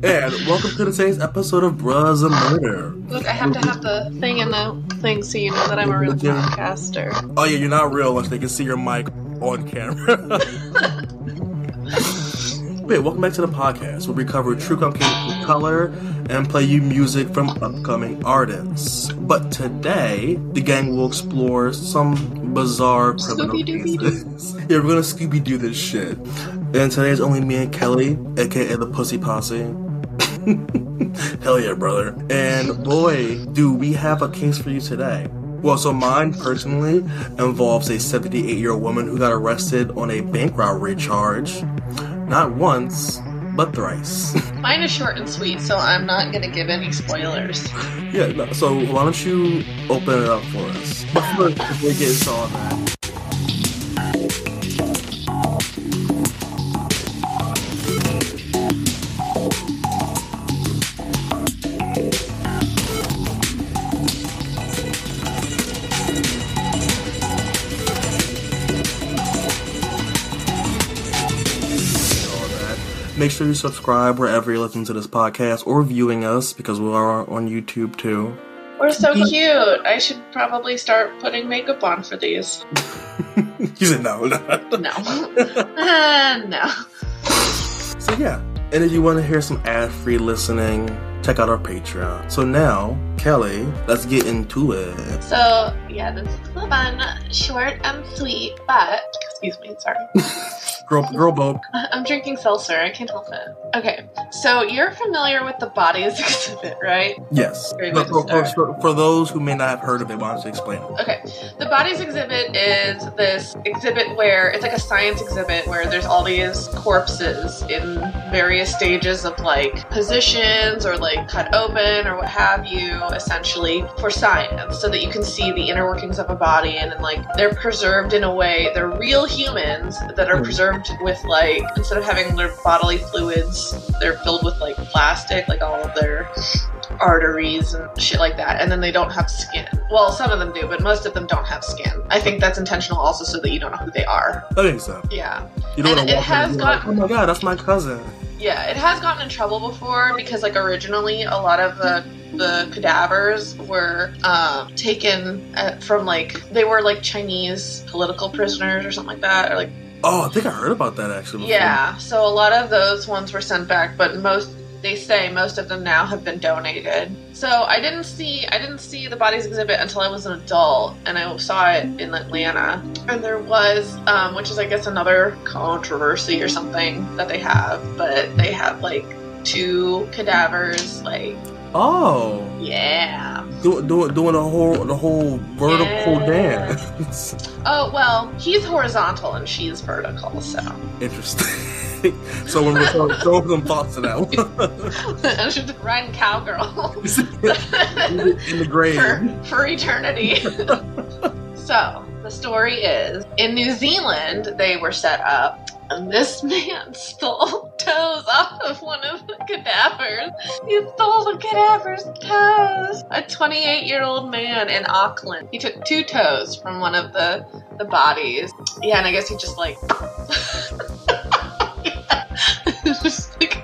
And welcome to today's episode of Bruh Issa Murder. Look, I have to have the thing in the thing so you know that I'm a real podcaster. Oh yeah, you're not real unless they can see your mic on camera. Wait, welcome back to the podcast where we cover true crime cases in color and play you music from upcoming artists. But today, the gang will explore some bizarre criminal cases. yeah, we're gonna Scooby Doo this shit. And today is only me and Kelly, aka the Pussy Posse. Hell yeah, brother. And boy, do we have a case for you today. Well, so mine personally involves a 78 year old woman who got arrested on a bank robbery charge. Not once, but thrice. Mine is short and sweet, so I'm not gonna give any spoilers. yeah, no, so why don't you open it up for us? Before we get into all that. Make sure you subscribe wherever you listen to this podcast or viewing us because we are on YouTube too. We're so cute. I should probably start putting makeup on for these. you said no. no. No. Uh, no. so yeah, and if you want to hear some ad-free listening, check out our Patreon. So now, Kelly, let's get into it. So, yeah, this is fun, short and sweet, but, excuse me, sorry. Girl, girl, boat. I'm drinking seltzer, I can't help it. Okay, so you're familiar with the bodies exhibit, right? Yes. But for, for, for those who may not have heard of it, why don't you explain it? Okay, the bodies exhibit is this exhibit where it's like a science exhibit where there's all these corpses in various stages of like positions or like cut open or what have you, essentially for science, so that you can see the inner workings of a body and then like they're preserved in a way they're real humans that are Hmm. preserved with like instead of having their bodily fluids, they're filled with like plastic, like all of their arteries and shit like that, and then they don't have skin. Well, some of them do, but most of them don't have skin. I think that's intentional also so that you don't know who they are. I think so. Yeah. You don't And want to it walk in has and be like, oh my god, that's my cousin. Yeah, it has gotten in trouble before because like originally a lot of the the cadavers were um, taken uh, from like they were like Chinese political prisoners or something like that or like Oh, I think I heard about that actually. before. Yeah, so a lot of those ones were sent back, but most they say most of them now have been donated. So I didn't see I didn't see the bodies exhibit until I was an adult, and I saw it in Atlanta. And there was, um, which is I guess another controversy or something that they have, but they have like two cadavers, like Oh, yeah. do, do, doing the whole the whole vertical Yeah. dance. Oh well, he's horizontal and she's vertical, so Interesting. So when we're so, throw some thoughts to that one. I should ride cowgirl. in the grave. for, for eternity. so, the story is in New Zealand, they were set up, and this man stole toes off of one of the cadavers. He stole the cadaver's toes. A 28 year old man in Auckland. He took two toes from one of the, the bodies. Yeah, and I guess he just like. It's just like,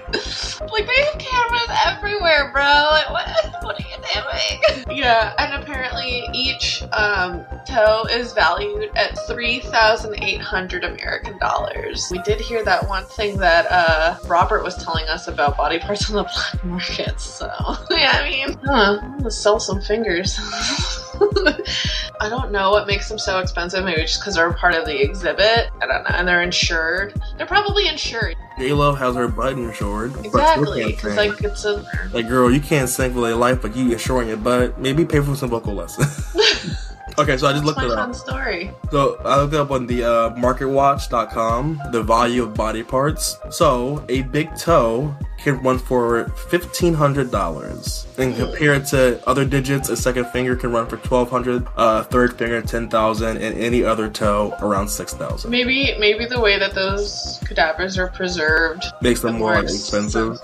like they have cameras everywhere, bro. Like, what? What are you doing? Yeah, and apparently each um, toe is valued at three thousand eight hundred American dollars. We did hear that one thing that uh, Robert was telling us about body parts on the black market. So yeah, I mean, huh, I'm gonna sell some fingers. I don't know what makes them so expensive. Maybe just because they're part of the exhibit. I don't know, and they're insured. They're probably insured. J Lo has her butt insured. Exactly, because like it's a Like, girl, you can't sing for your life, but you insuring your butt. Maybe pay for some vocal lessons. okay, so I just looked it fun up. story. So I looked up on the uh, marketwatch.com, the value of body parts. So a big toe can run for fifteen hundred dollars, and compared to other digits, a second finger can run for twelve hundred, uh, third finger ten thousand, and any other toe around six thousand. Maybe maybe the way that those cadavers are preserved Makes them the more it's expensive.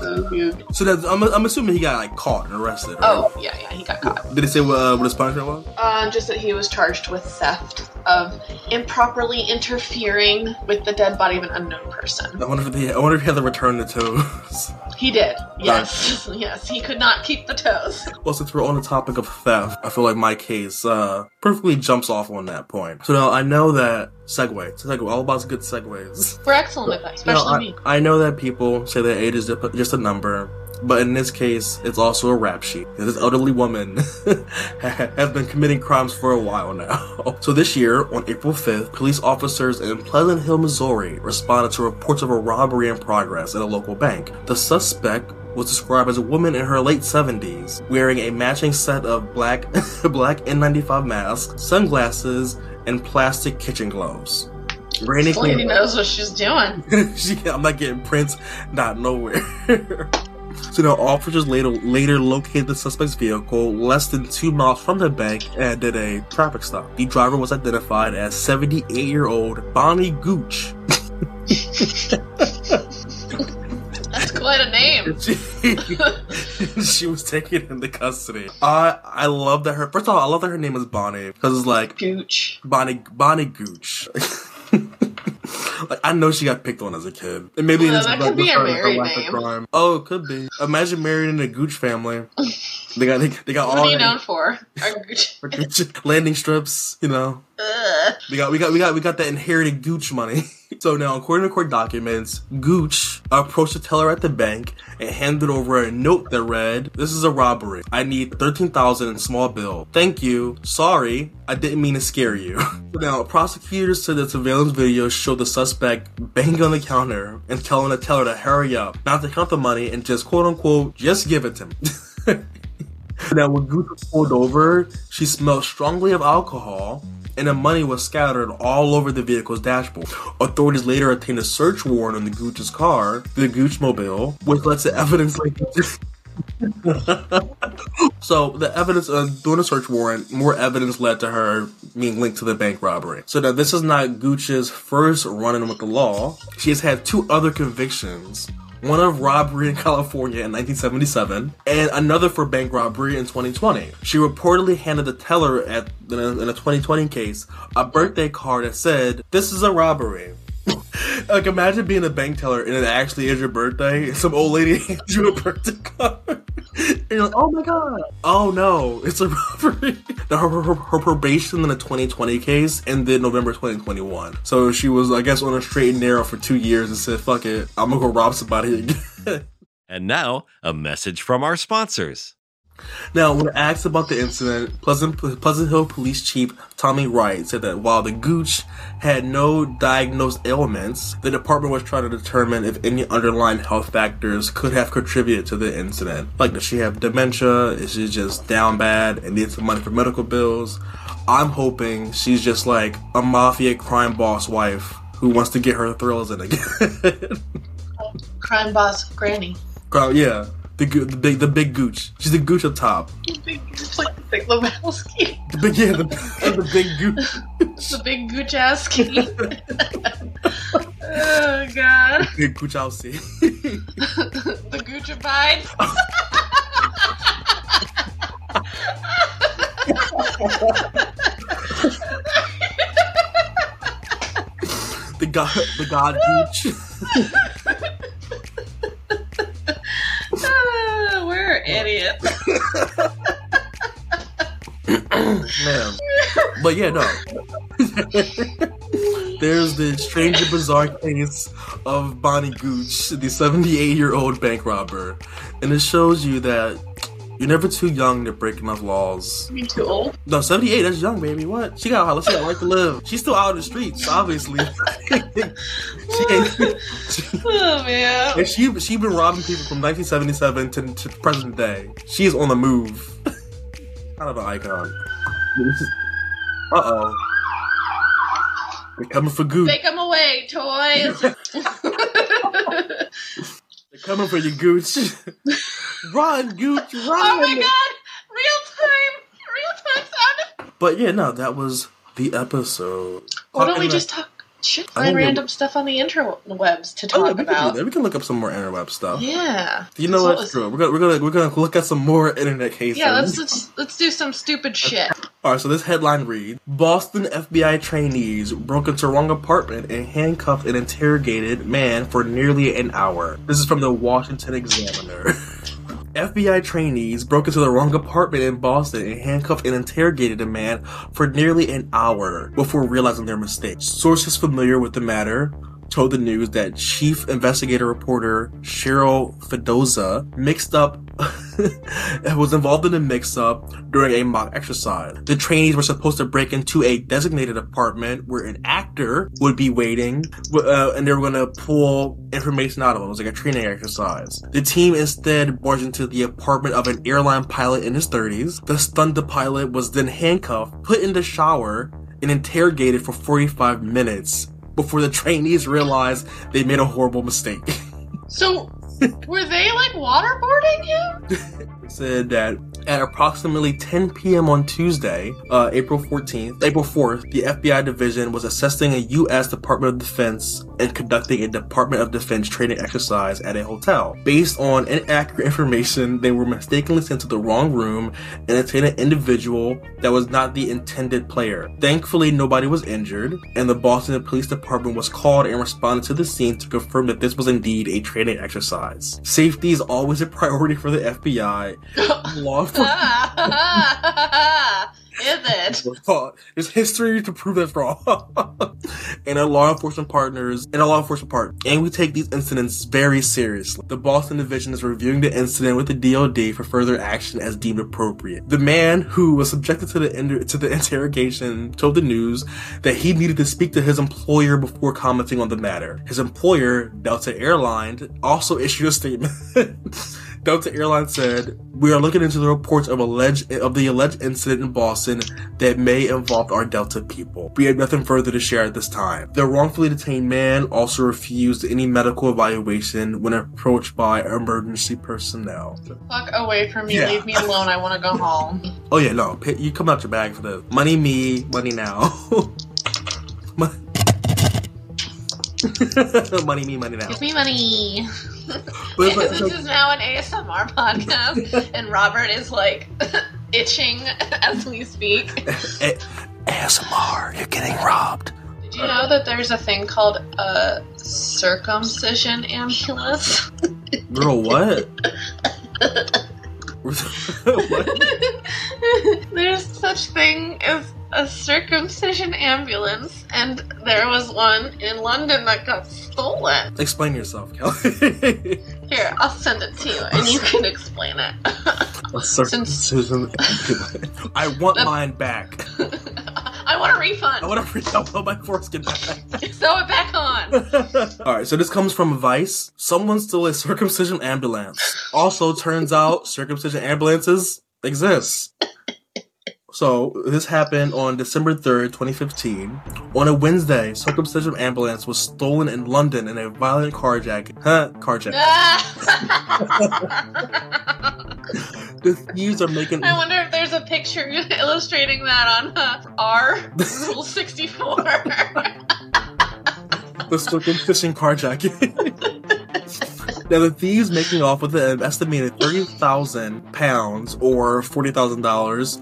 so that's I'm, I'm assuming he got like caught and arrested. Right? Oh yeah, yeah, he got caught. Did he say what, uh, what his punishment was? Um, just that he was charged with theft of improperly interfering with the dead body of an unknown person. I wonder if he, I wonder if he had to return the toes. He did. Yes. yes. He could not keep the toes. Well, since we're on the topic of theft, I feel like my case uh, perfectly jumps off on that point. So now I know that segue, segue, all about good segues. We're excellent at that, especially Now, I, me. I know that people say that age is just a number, but in this case, it's also a rap sheet. This elderly woman has been committing crimes for a while now. So this year, on April 5th, police officers in Pleasant Hill, Missouri responded to reports of a robbery in progress at a local bank. The suspect was described as a woman in her late 70s, wearing a matching set of black black N95 masks, sunglasses, and plastic kitchen gloves. This lady knows what she's doing. she, I'm not getting prints, not nowhere. So now officers later later located the suspect's vehicle less than two miles from the bank and did a traffic stop. The driver was identified as 78 year old Bonnie Gooch. That's quite a name. She, she was taken into custody. I I love that her first of all I love that her name is Bonnie because it's like Gooch. Bonnie Bonnie Gooch. like I know she got picked on as a kid, and maybe Well, it's that like, could be a married name. crime. Oh, it could be. Imagine married in a Gooch family. They got they, they got What all are you known for? Are Gooch. Landing strips. You know. We got we got we got we got that inherited Gooch money. So now, according to court documents, Gooch approached the teller at the bank and handed over a note that read, "This is a robbery. I need thirteen thousand in small bill. Thank you. Sorry, I didn't mean to scare you." now, prosecutors said the surveillance video showed the suspect banging on the counter and telling the teller to hurry up, not to count the money, and just quote unquote just give it to me. Now, when Gooch was pulled over, she smelled strongly of alcohol, and the money was scattered all over the vehicle's dashboard. Authorities later obtained a search warrant on the Gooch's car, the Gooch Mobile, which led to evidence like. so the evidence uh, doing a search warrant, more evidence led to her being linked to the bank robbery. So now this is not Gooch's first run-in with the law. She has had two other convictions one of robbery in California in 1977, and another for bank robbery in 2020. She reportedly handed the teller at in a, in a 2020 case a birthday card that said, "This is a robbery." Like imagine being a bank teller and it actually is your birthday. Some old lady hands you a birthday card. And you're like, oh my god. Oh no, it's a robbery. Her, her, her probation in the 2020 case ended November 2021. So she was, I guess, on a straight and narrow for two years and said, fuck it, I'm gonna go rob somebody again. And now, a message from our sponsors. Now, when asked about the incident, Pleasant, Pleasant Hill Police Chief Tommy Wright said that while the Gooch had no diagnosed ailments, the department was trying to determine if any underlying health factors could have contributed to the incident. Like, does she have dementia? Is she just down bad and needs some money for medical bills? I'm hoping she's just like a mafia crime boss wife who wants to get her thrills in again. Crime boss Granny. Crime- yeah, the, the big, the big Gooch. She's the Gooch up top. The big, like the Big Lebowski. The big, yeah, the, the big Gooch. The big Goochowski. oh god. The Big Kuchowski. the Goochabides. the god, the god Gooch. Ah. Man. But yeah, no. There's the strange and bizarre case of Bonnie Gooch, the 78 year old bank robber. And it shows you that you're never too young to break enough laws. Me too old. No, 78, that's young, baby. What? She got, she got a right to live. She's still out in the streets, obviously. she. She, Oh man. and she, she been robbing people from 1977 to, to present day. She is on the move. kind of an icon. Uh oh. They're coming for Gooch. Take them away, toys. They're coming for you, Gooch. run, Gooch, run. oh my god! Real time, real time sound. But yeah, no, that was the episode. Why don't we just talk? Should find random stuff on the interwebs to Oh, yeah, talk we, can about. that. we can look up some more interweb stuff. Yeah. You know So what? it's- Screw it. We're gonna we're gonna we're gonna look at some more internet cases. Yeah, let's, let's let's do some stupid shit. All right, so this headline reads: Boston FBI trainees broke into wrong apartment and handcuffed an interrogated man for nearly an hour. This is from the Washington Examiner. FBI trainees broke into the wrong apartment in Boston and handcuffed and interrogated a man for nearly an hour before realizing their mistake. Sources familiar with the matter told the news that chief investigator reporter Cheryl Fedoza mixed up was involved in a mix-up during a mock exercise. The trainees were supposed to break into a designated apartment where an actor would be waiting, uh, and they were going to pull information out of him. It was like a training exercise. The team instead barged into the apartment of an airline pilot in his 30s. The stunned pilot was then handcuffed, put in the shower, and interrogated for 45 minutes before the trainees realized they made a horrible mistake. So, were they like waterboarding him? said that at approximately 10 p.m. on Tuesday, uh, April 14th, April 4th, the FBI division was assessing a U.S. Department of Defense and conducting a Department of Defense training exercise at a hotel. Based on inaccurate information, they were mistakenly sent to the wrong room and detained an individual that was not the intended player. Thankfully, nobody was injured, and the Boston Police Department was called and responded to the scene to confirm that this was indeed a training exercise. Safety is always a priority for the FBI. Law enforcement. Is it? There's history to prove that's wrong. and our law enforcement partners and our law enforcement part. And we take these incidents very seriously. The Boston Division is reviewing the incident with the DOD for further action as deemed appropriate. The man who was subjected to the inter- to the interrogation told the news that he needed to speak to his employer before commenting on the matter. His employer, Delta Airlines, also issued a statement. Delta Airlines said, "We are looking into the reports of alleged of the alleged incident in Boston that may involve our Delta people. We have nothing further to share at this time." The wrongfully detained man also refused any medical evaluation when approached by emergency personnel. Fuck away from me. Yeah. Leave me alone. I want to go home. Oh yeah, no, you come out your bag for the money. Me, money now. Mon- money me, money now. Give me money. But it's like- this is now an ASMR podcast, and Robert is like itching as we speak. A- ASMR, you're getting robbed. Did you know that there's a thing called a circumcision ambulance? Girl, what? what? there's such thing as a circumcision ambulance, and there was one in London that got stolen. Explain yourself, Kelly. Here, I'll send it to you, and you can explain it. A circumcision. I want mine back. I want a refund. I want to freak out my foreskin back. Sew it back on. All right, so this comes from Vice. Someone stole a circumcision ambulance. Also, turns out circumcision ambulances exist. So this happened on December 3rd, 2015. On a Wednesday, circumcision ambulance was stolen in London in a violent carjacking. Huh? Carjacking. The thieves are making. I wonder if there's a picture illustrating that on uh, R Rule 64. the circumcision carjacking. now the thieves making off with an estimated thirty thousand pounds or forty thousand dollars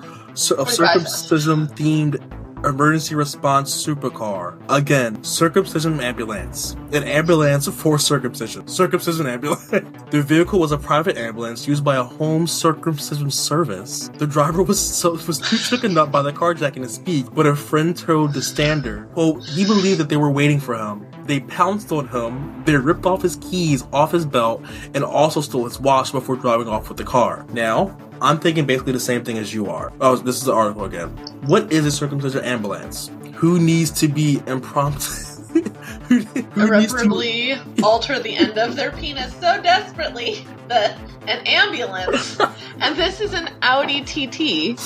of circumcision themed emergency response supercar. Again, circumcision ambulance. An ambulance for circumcision. Circumcision ambulance. the vehicle was a private ambulance used by a home circumcision service. The driver was so was too shaken up by the carjacking to speak, but a friend told the standard, quote, he believed that they were waiting for him. They pounced on him, they ripped off his keys off his belt, and also stole his watch before driving off with the car. Now, I'm thinking basically the same thing as you are. Oh, this is the article again. What is a circumcision ambulance? Who needs to be impromptu? who, who needs to Irreparably alter the end of their penis so desperately that an ambulance, and this is an Audi TT,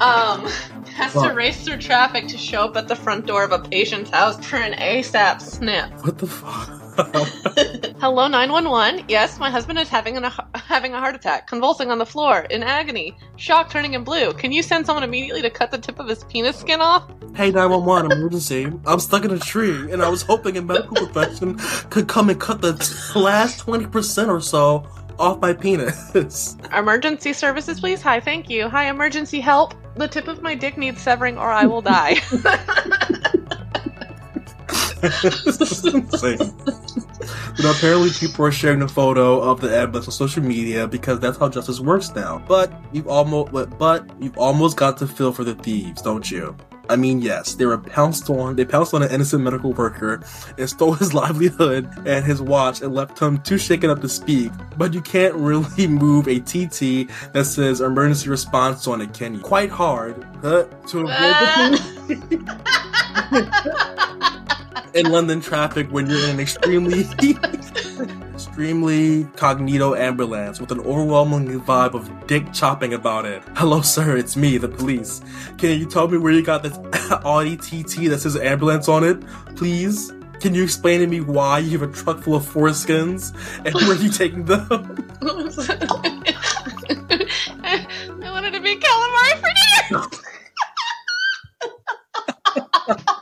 um, has to race through traffic to show up at the front door of a patient's house for an ASAP snip. What the fuck? Hello, 911. Yes, my husband is having, an, having a heart attack, convulsing on the floor, in agony, shock turning him blue. Can you send someone immediately to cut the tip of his penis skin off? Hey, 911, emergency. I'm stuck in a tree, and I was hoping a medical profession could come and cut the t- last 20% or so off my penis. Emergency services, please. Hi, thank you. Hi, emergency help. The tip of my dick needs severing or I will die. this is insane. But apparently, people are sharing the photo of the ambulance on social media because that's how justice works now. But you've almost, but you've almost got to feel for the thieves, don't you? I mean, yes, they were pounced on. They pounced on an innocent medical worker and stole his livelihood and his watch and left him too shaken up to speak. But you can't really move a TT that says emergency response on it, can you? Quite hard uh, to avoid in London traffic when you're in an extremely extremely cognito ambulance with an overwhelming vibe of dick chopping about it. Hello, sir, it's me, the police. Can you tell me where you got this Audi TT that says ambulance on it, please? Can you explain to me why you have a truck full of foreskins and where are you taking them? I wanted to be calamari for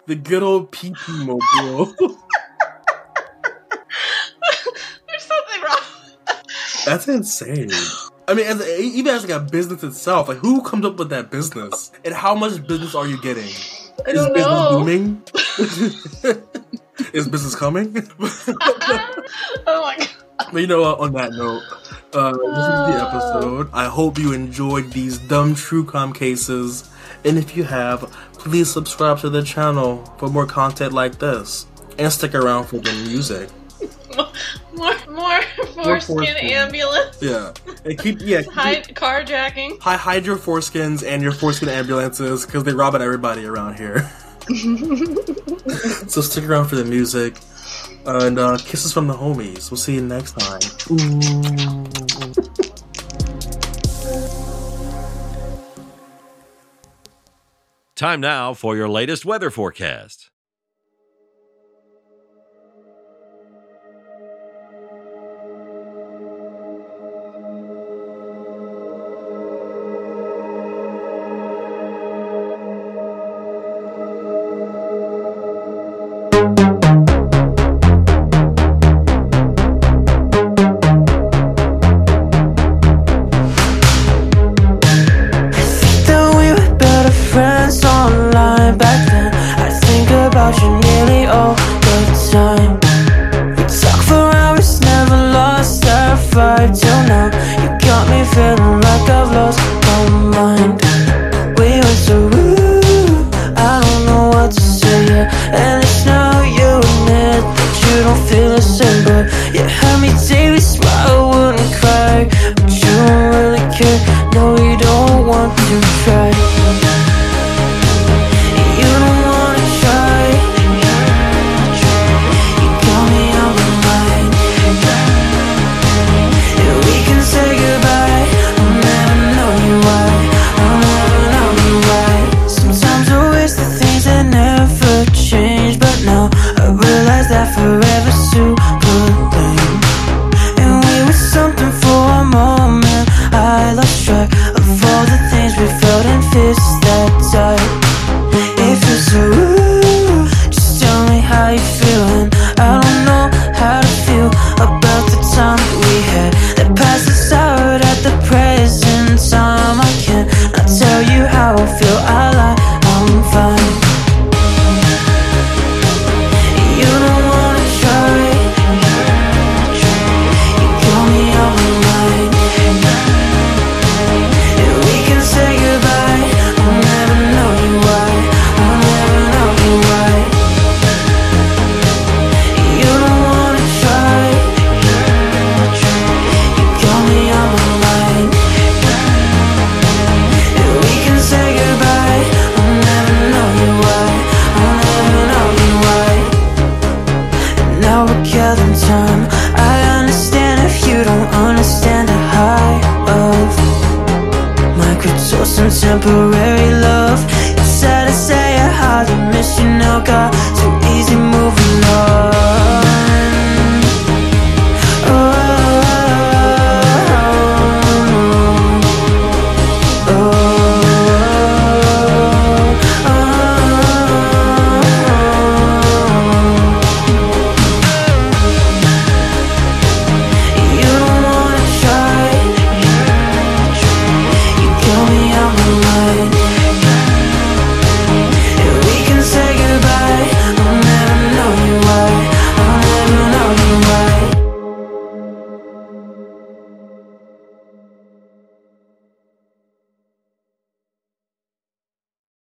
the good old PP mobile. There's something wrong. That's insane. I mean, as a, even as like a business itself, like who comes up with that business, and how much business are you getting? I Is business know. booming? Is business coming? oh my god. But you know what? On that note, uh, this is the episode. I hope you enjoyed these dumb true crime cases, and if you have, please subscribe to the channel for more content like this, and stick around for the music. More, more foreskin foreskin. ambulance. Yeah, and keep yeah. Keep, Hide carjacking. Hi, hide your foreskins and your foreskin ambulances because they rob at everybody around here. so stick around for the music. And uh, kisses from the homies. We'll see you next time. Time now for your latest weather forecast. Felt